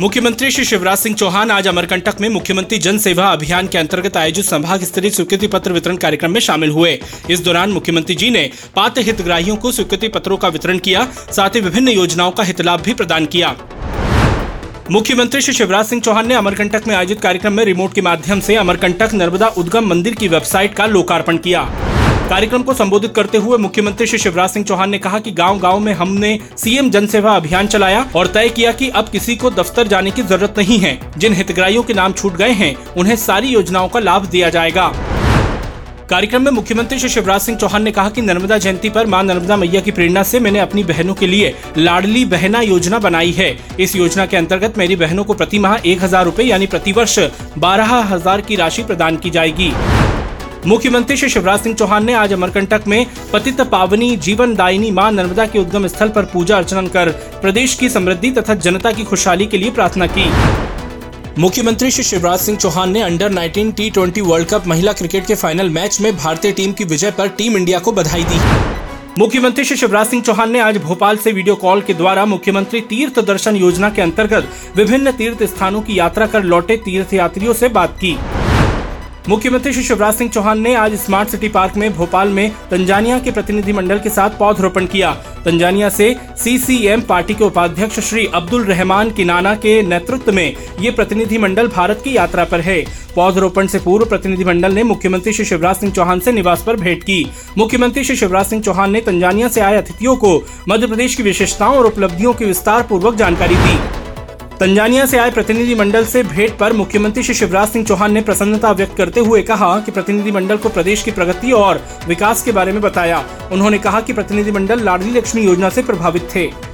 मुख्यमंत्री श्री शिवराज सिंह चौहान आज अमरकंटक में मुख्यमंत्री जन सेवा अभियान के अंतर्गत आयोजित संभाग स्तरीय स्वीकृति पत्र वितरण कार्यक्रम में शामिल हुए। इस दौरान मुख्यमंत्री जी ने पात्र हितग्राहियों को स्वीकृति पत्रों का वितरण किया, साथ ही विभिन्न योजनाओं का हित लाभ भी प्रदान किया। मुख्यमंत्री श्री शिवराज सिंह चौहान ने अमरकंटक में आयोजित कार्यक्रम में रिमोट के माध्यम से अमरकंटक नर्मदा उद्गम मंदिर की वेबसाइट का लोकार्पण किया। कार्यक्रम को संबोधित करते हुए मुख्यमंत्री श्री शिवराज सिंह चौहान ने कहा कि गांव-गांव में हमने सीएम जनसेवा अभियान चलाया और तय किया कि अब किसी को दफ्तर जाने की ज़रूरत नहीं है। जिन हितग्राहियों के नाम छूट गए हैं, उन्हें सारी योजनाओं का लाभ दिया जाएगा। कार्यक्रम में मुख्यमंत्री श्री शिवराज सिंह चौहान ने कहा कि नर्मदा जयंती पर माँ नर्मदा मैया की प्रेरणा से मैंने अपनी बहनों के लिए लाडली बहना योजना बनाई है। इस योजना के अंतर्गत मेरी बहनों को प्रति माह एक हज़ार रूपए यानी प्रतिवर्ष बारह हज़ार की राशि प्रदान की जाएगी। मुख्यमंत्री श्री शिवराज सिंह चौहान ने आज अमरकंटक में पतित पावनी जीवन दायिनी माँ नर्मदा के उद्गम स्थल पर पूजा अर्चना कर प्रदेश की समृद्धि तथा जनता की खुशहाली के लिए प्रार्थना की। मुख्यमंत्री श्री शिवराज सिंह चौहान ने under 19 T twenty world cup महिला क्रिकेट के फाइनल मैच में भारतीय टीम की विजय पर टीम इंडिया को बधाई दी। मुख्यमंत्री श्री शिवराज सिंह चौहान ने आज भोपाल से वीडियो कॉल के द्वारा मुख्यमंत्री तीर्थ दर्शन योजना के अंतर्गत विभिन्न तीर्थ स्थानों की यात्रा कर लौटे तीर्थ यात्रियों से बात की। मुख्यमंत्री श्री शिवराज सिंह चौहान ने आज स्मार्ट सिटी पार्क में भोपाल में तंजानिया के प्रतिनिधि मंडल के साथ पौधरोपण किया। तंजानिया से सीसीएम पार्टी के उपाध्यक्ष श्री अब्दुल रहमान किनाना के नेतृत्व में ये प्रतिनिधि मंडल भारत की यात्रा पर है। पौधरोपण से पूर्व प्रतिनिधि मंडल ने मुख्यमंत्री श्री शिवराज सिंह चौहान से निवास पर भेंट की। मुख्यमंत्री श्री शिवराज सिंह चौहान ने तंजानिया से आए अतिथियों को मध्य प्रदेश की विशेषताओं और उपलब्धियों की विस्तार पूर्वक जानकारी दी। तंजानिया से आए प्रतिनिधिमंडल से भेंट पर मुख्यमंत्री श्री शिवराज सिंह चौहान ने प्रसन्नता व्यक्त करते हुए कहा कि प्रतिनिधिमंडल को प्रदेश की प्रगति और विकास के बारे में बताया। उन्होंने कहा कि प्रतिनिधिमंडल लाडली लक्ष्मी योजना से प्रभावित थे।